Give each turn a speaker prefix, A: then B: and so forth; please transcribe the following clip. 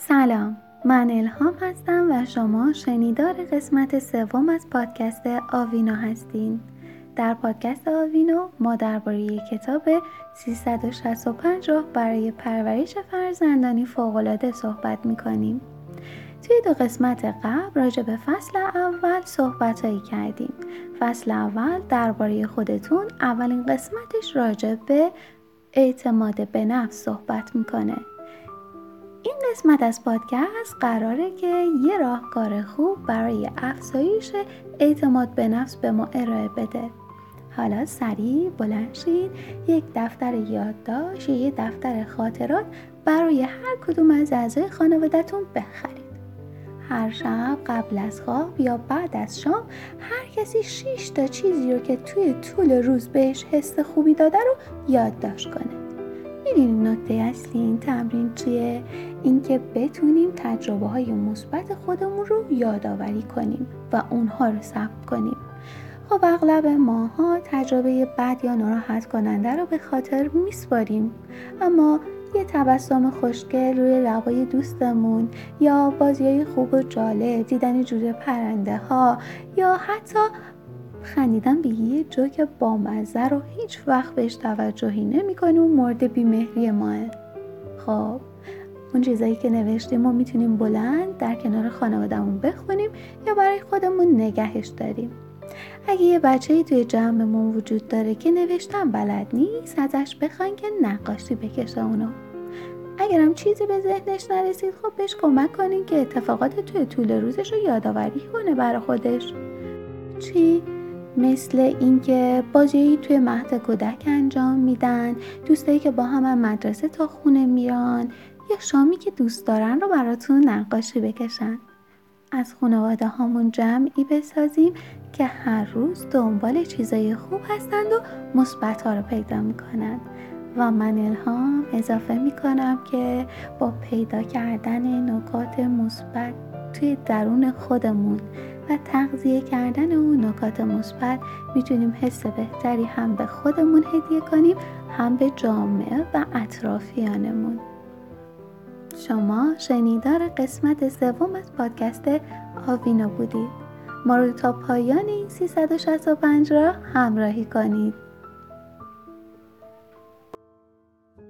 A: سلام من الهام هستم و شما شنیدار قسمت سوم از پادکست آوینو هستین. در پادکست آوینو ما درباره کتاب 365 راه برای پرورش فرزندانی فوقالعاده صحبت می‌کنیم. توی دو قسمت قبل راجع به فصل اول صحبت هایی کردیم. فصل اول درباره خودتون اولین قسمتش راجع به اعتماد به نفس صحبت می‌کنه. قسمت از پادکست قراره که یه راهکار خوب برای افزایش اعتماد به نفس به ما ارائه بده. حالا سریع بلند شید یک دفتر یادداشت یا یه دفتر خاطرات برای هر کدوم از اعضای خانوادهتون بخرید. هر شب قبل از خواب یا بعد از شام هر کسی 6 تا چیزی رو که توی طول روز بهش حس خوبی داده رو یادداشت کنه. می‌دونید نکته اصلی این تمرین چیه؟ اینکه بتونیم تجربه های مثبت خودمون رو یادآوری کنیم و اونها رو ثبت کنیم. خب اغلب ماها تجربه بد یا ناراحت کننده رو به خاطر میسپاریم. اما یه تبسم خوشگل روی لبای دوستمون یا بازی های خوب و جالب دیدن جوجه پرنده ها یا حتی خندیدن به یه جوک بامزه رو هیچ وقت بهش توجهی نمی‌کنیم و مورد بیمهری ماه. خب اون چیزایی که نوشتیم و می‌تونیم بلند در کنار خانوادهمون بخونیم یا برای خودمون نگهش داریم. اگه یه بچه توی جمعمون وجود داره که نوشتن بلد نیست ازش بخواین که نقاشی بکشه اونو. اگرم چیزی به ذهنش نرسید خب بهش کمک کنین که اتفاقات توی طول روزش رو یادآوری کنه برا خودش. چی؟ مثل اینکه بازی توی مهد کودک انجام میدن دوستایی که با هم مدرسه تا خونه میران یا شامی که دوست دارن رو براتون نقاشی بکشن. از خانواده هامون جمعی بسازیم که هر روز دنبال چیزای خوب هستند و مثبت ها رو پیدا می‌کنند و من الهام اضافه می‌کنم که با پیدا کردن نکات مثبت توی درون خودمون و تغذیه کردن اون نکات مثبت می‌تونیم حس بهتری هم به خودمون هدیه کنیم هم به جامعه و اطرافیانمون. شما شنیدار قسمت سوم از پادکست آوینا بودید. ما رو تا پایان این 365 را همراهی کنید.